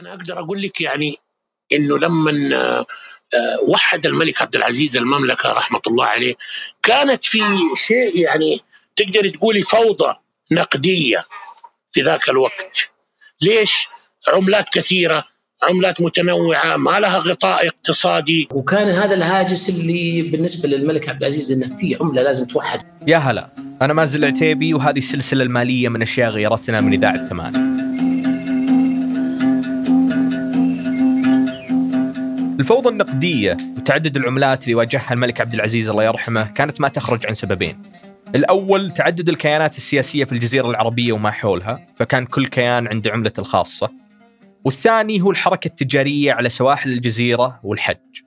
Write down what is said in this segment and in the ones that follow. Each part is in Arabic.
أنا أقدر أقول لك يعني إنه لما آه، وحد الملك عبد العزيز المملكة رحمة الله عليه كانت في شيء يعني تقدر تقولي فوضى نقدية في ذاك الوقت. ليش؟ عملات كثيرة عملات متنوعة ما لها غطاء اقتصادي. وكان هذا الهاجس اللي بالنسبة للملك عبد العزيز إنه في عملة لازم توحد. يا هلا أنا مازل العتيبي وهذه السلسلة المالية من أشياء غيرتنا من إذاعة ثمانيه الفوضى النقدية وتعدد العملات اللي واجهها الملك عبد العزيز الله يرحمه كانت ما تخرج عن سببين. الأول تعدد الكيانات السياسية في الجزيرة العربية وما حولها فكان كل كيان عنده عملته الخاصة. والثاني هو الحركة التجارية على سواحل الجزيرة والحج.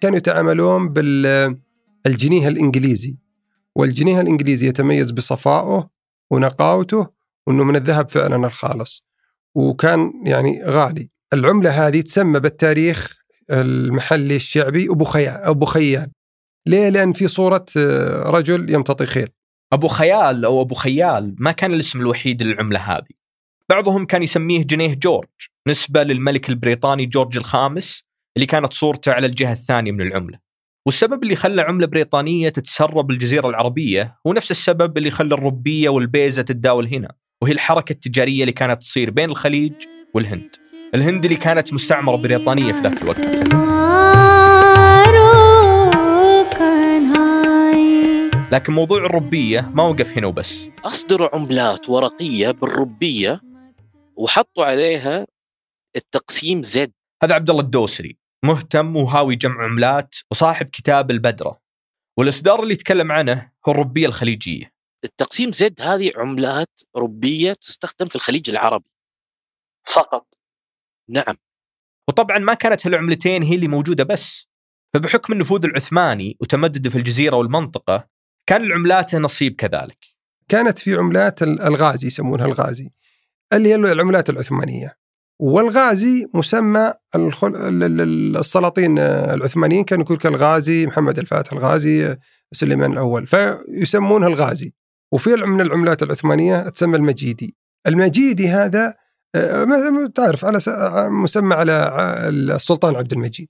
كانوا يتعاملون بالجنيه الإنجليزي. والجنيه الإنجليزي يتميز بصفائه ونقاوته وأنه من الذهب فعلا الخالص. وكان يعني غالي. العملة هذه تسمى بالتاريخ المحلي الشعبي أبو خيال أبو خيال. ليه؟ لأن في صورة آه، رجل يمتطي خيل. أبو خيال أو أبو خيال ما كان الاسم الوحيد للعملة هذه. بعضهم كان يسميه جنيه جورج نسبة للملك البريطاني جورج الخامس اللي كانت صورته على الجهة الثانية من العملة. والسبب اللي خلى عملة بريطانية تتسرب الجزيرة العربية هو نفس السبب اللي خلى الربية والبيزة تتداول هنا وهي الحركة التجارية اللي كانت تصير بين الخليج والهند. الهند اللي كانت مستعمرة بريطانية في ذاك الوقت. لكن موضوع الربية ما وقف هنا وبس. أصدروا عملات ورقية بالربية وحطوا عليها التقسيم زد هذا عبد الله الدوسري مهتم وهاوي جمع عملات وصاحب كتاب البدرة. والإصدار اللي يتكلم عنه هو الربية الخليجية. التقسيم زد هذه عملات ربية تستخدم في الخليج العربي. فقط. نعم. وطبعا ما كانت هالعملتين هي اللي موجودة بس. فبحكم النفوذ العثماني وتمدده في الجزيرة والمنطقة كان العملات نصيب كذلك. كانت في عملات الغازي يسمونها الغازي اللي هي العملات العثمانية. والغازي مسمى السلاطين العثمانيين كانوا يقول كالغازي محمد الفاتح الغازي سليمان الأول. فيسمونها الغازي. وفي من العملات العثمانية تسمى المجيدي. المجيدي هذا تعرف على مسمى على السلطان عبد المجيد.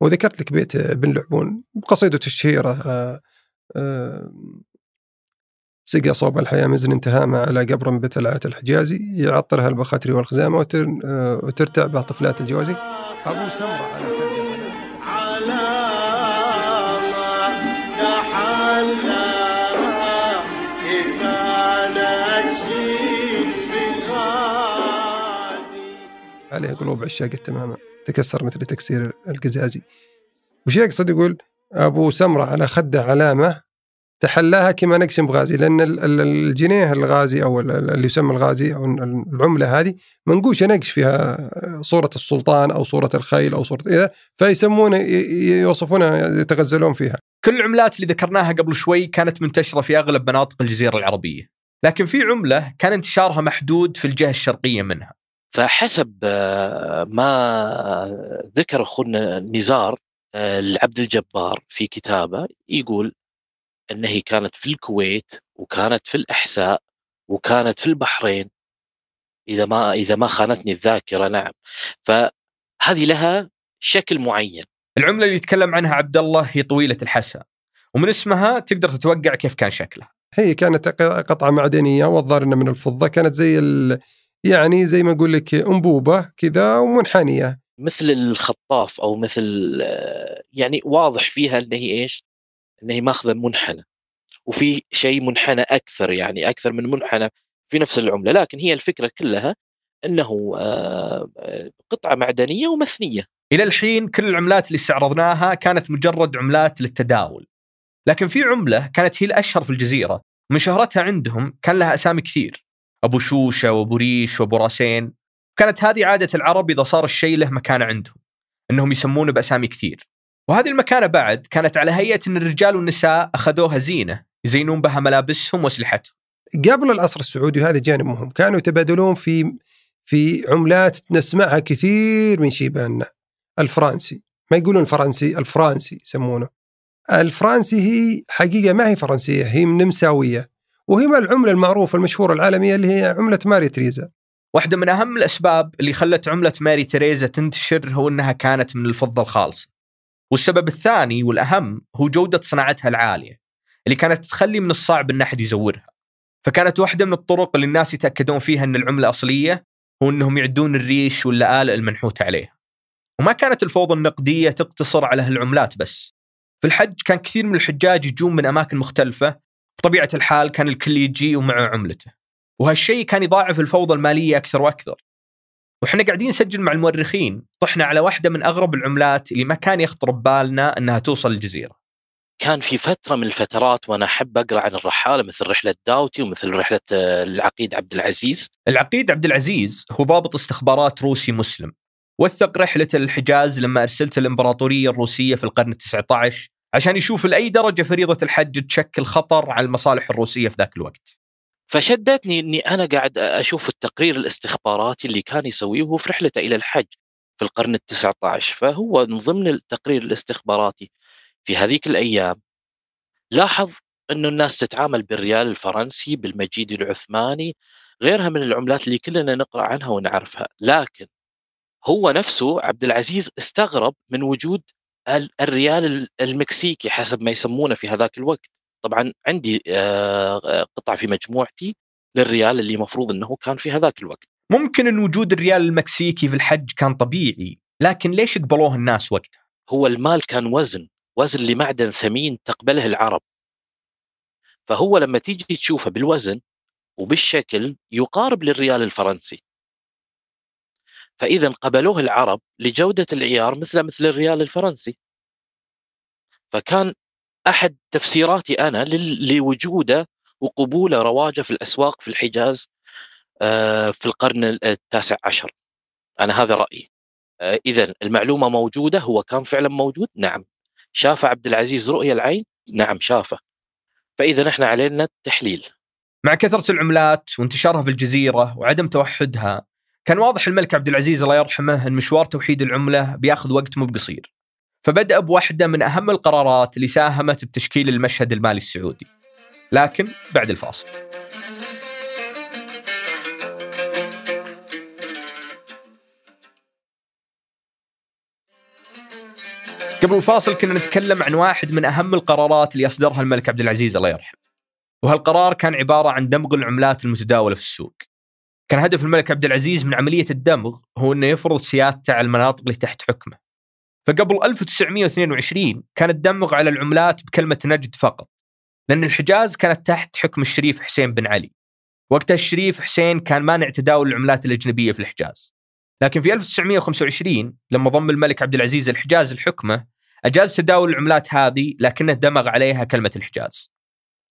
وذكرت لك بيت بن لعبون بقصيدته الشهيرة آه، آه، سقى صوب الحياة مزن انتهى ما على قبر بتلعات الحجازي يعطرها البخاتري والخزامة وترتع بها طفلات الجوازي. أبو سمرة على على عليه قلوب عشاق التمامة تكسر مثل تكسير القزازي. وش يقصد؟ يقول أبو سمرة على خده علامة تحلاها كما نقسم بغازي لأن الجنيه الغازي أو اللي يسمى الغازي أو العملة هذه منقوشة نقش فيها صورة السلطان أو صورة الخيل أو صورة إذا فيسمونه يوصفونها يتغزلون فيها. كل العملات اللي ذكرناها قبل شوي كانت منتشرة في أغلب مناطق الجزيرة العربية. لكن في عملة كان انتشارها محدود في الجهة الشرقية منها. فحسب آه، ما ذكر أخونا نزار آه، العبد الجبار في كتابه يقول ان هي كانت في الكويت وكانت في الأحساء وكانت في البحرين. إذا ما إذا ما خانتني الذاكرة نعم. فهذه لها شكل معين. العملة اللي يتكلم عنها عبد الله هي طويلة الحسا ومن اسمها تقدر تتوقع كيف كان شكلها. هي كانت قطعة معدنية والظاهر إنها من الفضة كانت زي يعني زي ما أقول لك أنبوبة كذا ومنحنية. مثل الخطاف أو مثل يعني واضح فيها إن هي إيش؟ إن هي ماخذة منحنى. وفي شيء منحنى أكثر يعني أكثر من منحنى في نفس العملة. لكن هي الفكرة كلها إنه آه، قطعة معدنية ومثنية. إلى الحين كل العملات اللي استعرضناها كانت مجرد عملات للتداول. لكن في عملة كانت هي الأشهر في الجزيرة. من شهرتها عندهم كان لها أسامي كثير. أبو شوشة وأبو ريش وأبو راسين. كانت هذه عادة العرب إذا صار الشيء له مكانه عندهم إنهم يسمونه بأسامي كثير. وهذه المكانة بعد كانت على هيئة إن الرجال والنساء أخذوها زينة يزينون بها ملابسهم وأسلحتهم. قبل العصر السعودي وهذا جانب مهم كانوا يتبادلون في في عملات نسمعها كثير من شيباننا الفرنسي. ما يقولون الفرنسي الفرنسي يسمونه. الفرنسي هي حقيقة ما هي فرنسية هي نمساوية. وهي العملة المعروفة المشهورة العالمية اللي هي عملة ماري تريزا. واحدة من أهم الأسباب اللي خلت عملة ماري تريزا تنتشر هو أنها كانت من الفضة الخالصة. والسبب الثاني والأهم هو جودة صناعتها العالية اللي كانت تخلي من الصعب أن أحد يزورها. فكانت واحدة من الطرق اللي الناس يتأكدون فيها أن العملة أصلية هو أنهم يعدون الريش واللآلئ المنحوت عليها. وما كانت الفوضى النقدية تقتصر على هالعملات بس. في الحج كان كثير من الحجاج يجون من أماكن مختلفة بطبيعة الحال كان الكل يجي ومعه عملته. وهالشيء كان يضاعف الفوضى المالية أكثر وأكثر. وإحنا قاعدين نسجل مع المؤرخين طحنا على واحدة من أغرب العملات اللي ما كان يخطر ببالنا أنها توصل الجزيرة. كان في فترة من الفترات وأنا أحب أقرأ عن الرحالة مثل رحلة داوتي ومثل رحلة آه، العقيد عبد العزيز. العقيد عبد العزيز هو ضابط استخبارات روسي مسلم. وثق رحلته للحجاز لما أرسلت الإمبراطورية الروسية في القرن التسعة عشر عشان يشوف لأي درجة فريضة الحج تشكل خطر على المصالح الروسية في ذاك الوقت. فشدتني إني أنا قاعد أشوف التقرير الاستخباراتي اللي كان يسويه وهو في رحلته إلى الحج في القرن التسعة عشر فهو من ضمن التقرير الاستخباراتي في هذيك الأيام. لاحظ إنه الناس تتعامل بالريال الفرنسي بالمجيد العثماني غيرها من العملات اللي كلنا نقرأ عنها ونعرفها. لكن هو نفسه عبد العزيز استغرب من وجود الريال المكسيكي حسب ما يسمونه في هذاك الوقت. طبعا عندي آه، قطعه في مجموعتي للريال اللي مفروض إنه كان في هذاك الوقت. ممكن أن وجود الريال المكسيكي في الحج كان طبيعي لكن ليش قبلوه الناس وقتها؟ هو المال كان وزن وزن لمعدن ثمين تقبله العرب. فهو لما تيجي تشوفه بالوزن وبالشكل يقارب للريال الفرنسي. فإذا قبلوه العرب لجودة العيار مثل مثل الريال الفرنسي. فكان أحد تفسيراتي لل- لوجوده وقبوله رواجة في الأسواق في الحجاز آه، في القرن التاسع عشر. أنا هذا رأيي. إذا المعلومة موجودة؟ هو كان فعلا موجود؟ نعم. شاف عبد العزيز رؤية العين؟ نعم شافه. فإذا إحنا علينا التحليل. مع كثرة العملات وانتشارها في الجزيرة وعدم توحدها كان واضح الملك عبد العزيز الله يرحمه أن مشوار توحيد العملة بيأخذ وقت مو بقصير. فبدأ بواحدة من أهم القرارات اللي ساهمت بتشكيل المشهد المالي السعودي. لكن بعد الفاصل. قبل الفاصل كنا نتكلم عن واحد من أهم القرارات اللي أصدرها الملك عبد العزيز الله يرحمه. وهالقرار كان عبارة عن دمغ العملات المتداولة في السوق. كان هدف الملك عبد العزيز من عملية الدمغ هو أنه يفرض سيادته على المناطق اللي تحت حكمه. فقبل 1922 كان الدمغ على العملات بكلمة نجد فقط لأن الحجاز كانت تحت حكم الشريف حسين بن علي. وقتها الشريف حسين كان مانع تداول العملات الأجنبية في الحجاز. لكن في 1925 لما ضم الملك عبد العزيز الحجاز لحكمه أجاز تداول العملات هذه لكنه دمغ عليها كلمة الحجاز.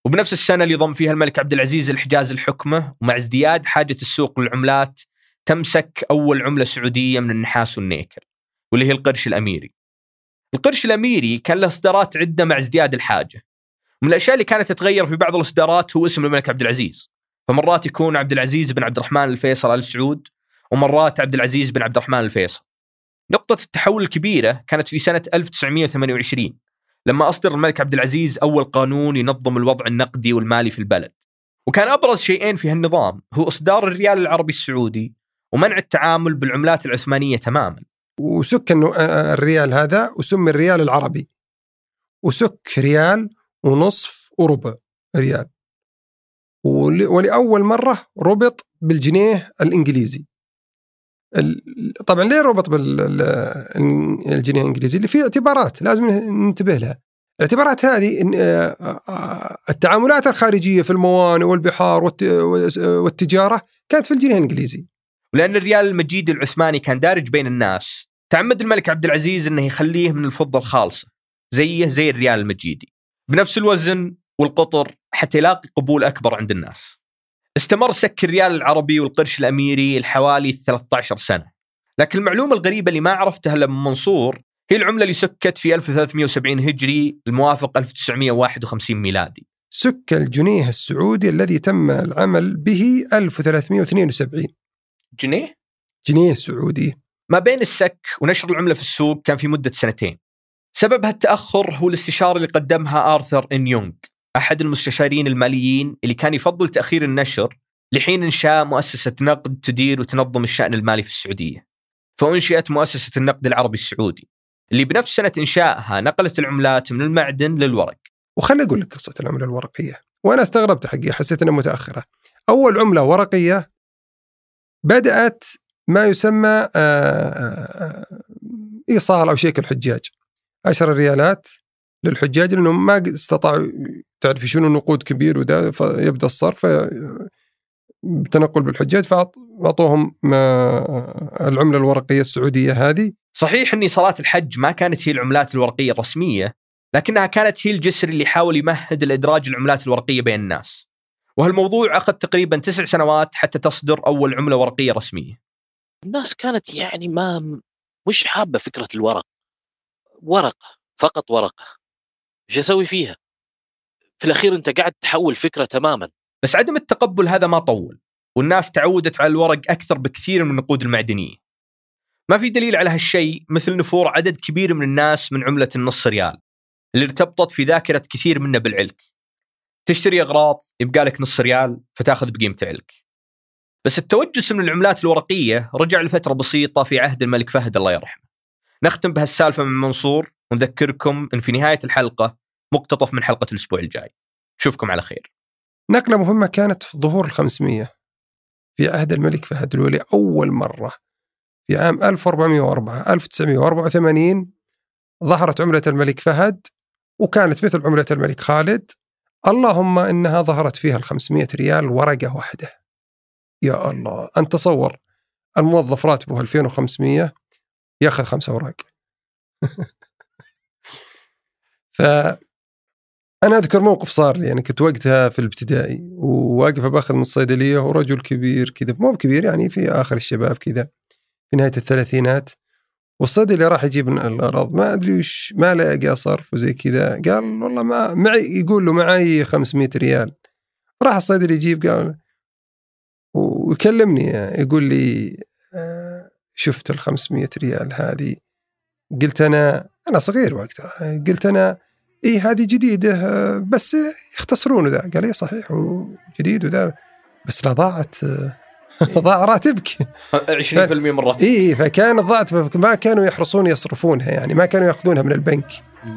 وبنفس السنة اللي ضم فيها الملك عبد العزيز الحجاز لحكمه ومع ازدياد حاجة السوق للعملات تمسك أول عملة سعودية من النحاس والنيكل واللي هي القرش الأميري. القرش الأميري كان له إصدارات عدة مع ازدياد الحاجة. من الأشياء اللي كانت تتغير في بعض الإصدارات هو اسم الملك عبد العزيز. فمرات يكون عبد العزيز بن عبد الرحمن الفيصل آل سعود ومرات عبد العزيز بن عبد الرحمن الفيصل. نقطة التحول الكبيرة كانت في سنة 1928 لما أصدر الملك عبد العزيز أول قانون ينظم الوضع النقدي والمالي في البلد. وكان أبرز شيئين في هالنظام هو إصدار الريال العربي السعودي ومنع التعامل بالعملات العثمانية تماما. وسك إنه آه، الريال هذا وسمي الريال العربي. وسك ريال ونصف وربع ريال. ول- ولأول مرة ربط بالجنيه الإنجليزي. ال- طبعا ليه ربط بالجنيه الإنجليزي؟ اللي فيه اعتبارات لازم ننتبه لها. الاعتبارات هذه آه، آه، التعاملات الخارجية في الموانئ والبحار والت- والتجارة كانت في الجنيه الإنجليزي. ولأن الريال المجيد العثماني كان دارج بين الناس. تعمد الملك عبد العزيز أنه يخليه من الفضة الخالصة. زيه زي الريال المجيدي. بنفس الوزن والقطر حتى يلاقي قبول أكبر عند الناس. استمر سك الريال العربي والقرش الأميري لحوالي 13 سنة. لكن المعلومة الغريبة اللي ما عرفتها إلا من منصور هي العملة اللي سكت في 1370 هجري الموافق 1951 ميلادي. سك الجنيه السعودي الذي تم العمل به 1372 جنيه؟ جنيه سعودي. ما بين السك ونشر العملة في السوق كان في مدة سنتين. سبب هالتأخر هو الاستشارة اللي قدمها آرثر إن يونغ. أحد المستشارين الماليين اللي كان يفضل تأخير النشر لحين انشاء مؤسسة نقد تدير وتنظم الشأن المالي في السعودية. فأنشئت مؤسسة النقد العربي السعودي اللي بنفس سنة إنشائها نقلت العملات من المعدن للورق. وخلي أقول لك قصة العملة الورقية وأنا استغربت حقي حسيت إنها متأخرة. أول عملة ورقية بدأت ما يسمى آه، آه، إيصال أو شيك الحجاج 10 ريالات للحجاج لأنهم ما استطاعوا تعرفي شنو نقود كبير وده فيبدأ الصرف بالتنقل بالحجاج فأعطوهم العملة الورقية السعودية هذه. صحيح ان صلاة الحج ما كانت هي العملات الورقية الرسمية لكنها كانت هي الجسر اللي حاول يمهد الادراج العملات الورقية بين الناس. وهالموضوع اخذ تقريبا تسع سنوات حتى تصدر أول عملة ورقية رسمية. الناس كانت يعني ما مش حابة فكرة الورق. ورقة فقط ورقة. إيش أسوي فيها؟ في الأخير أنت قاعد تحول فكرة تماما بس عدم التقبل هذا ما طول والناس تعودت على الورق أكثر بكثير من النقود المعدنية. ما في دليل على هالشيء مثل نفور عدد كبير من الناس من عملة النص ريال اللي ارتبطت في ذاكرة كثير منا بالعلك. تشتري أغراض يبقى لك نص ريال فتاخذ بقيمة علك. بس التوجس من العملات الورقية رجع لفترة بسيطة في عهد الملك فهد الله يرحمه. نختم بهالسالفة من منصور ونذكركم إن في نهاية الحلقة مقتطف من حلقة الأسبوع الجاي. نشوفكم على خير. نقلة مهمة كانت ظهور ال 500 في عهد الملك فهد الولي أول مرة في عام 1404 1984 ظهرت عملة الملك فهد وكانت مثل عملة الملك خالد اللهم إنها ظهرت فيها ال 500 ريال ورقة واحدة. يا الله أنت تصور الموظف راتبه 2500 ياخذ خمسة أوراق. ف أنا أذكر موقف صار لي يعني كنت وقتها في الابتدائي وواقف باخذ من الصيدلية ورجل كبير كذا مو كبير يعني في آخر الشباب كذا في نهاية الثلاثينات والصيدلي راح يجيب الاغراض ما أدري وش ما لقى صرف وزي كذا. قال والله ما معي يقول له معي 500 ريال. راح الصيدلي يجيب قال ويكلمني يقول لي شفت ال 500 ريال هذه. قلت أنا أنا صغير وقتها قلت أنا اي هذه جديدة بس يختصرونه ذا. قال اي صحيح وجديد وذا. بس لا ضاعت ضاع راتبك. 20% من راتبك. اي فكان ضاعت ما كانوا يحرصون يصرفونها يعني ما كانوا يأخذونها من البنك.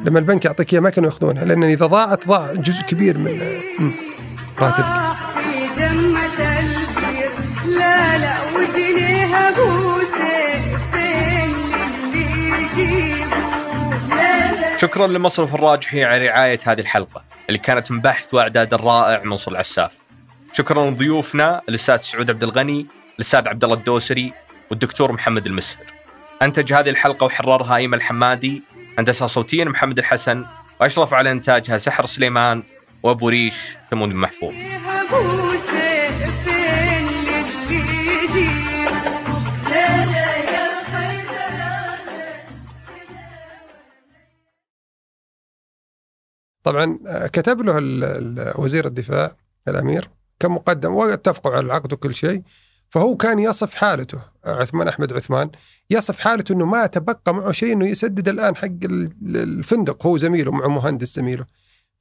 لما البنك يعطيك إياها ما كانوا يأخذونها لأن إذا ضاعت ضاع جزء كبير من راتبك. لا لا وجنيها شكرا لمصرف الراجحي على رعاية هذه الحلقة اللي كانت من بحث وإعداد الرائع منصور العساف. شكرا لضيوفنا الأستاذ سعود عبد الغني الأستاذ عبد الله الدوسري والدكتور محمد المسهر. أنتج هذه الحلقة وحررها أيمن الحمادي هندسة صوتيا محمد الحسن وأشرف على إنتاجها سحر سليمان وأبو ريش ثمود محفوظ. طبعا آه، كتب له وزير الدفاع الأمير كمقدم واتفقوا على العقد وكل شيء. فهو كان يصف حالته عثمان أحمد عثمان يصف حالته إنه ما تبقى معه شيء إنه يسدد الآن حق الفندق هو زميله مع مهندس زميله.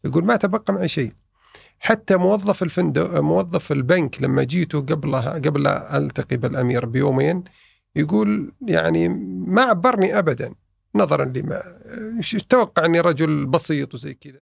يقول ما تبقى معي شيء. حتى موظف الفندق موظف البنك لما جيته قبل قبل ألتقي بالأمير بيومين يقول يعني ما عبرني ابدا نظرا لما توقع إني رجل بسيط وزي كذا.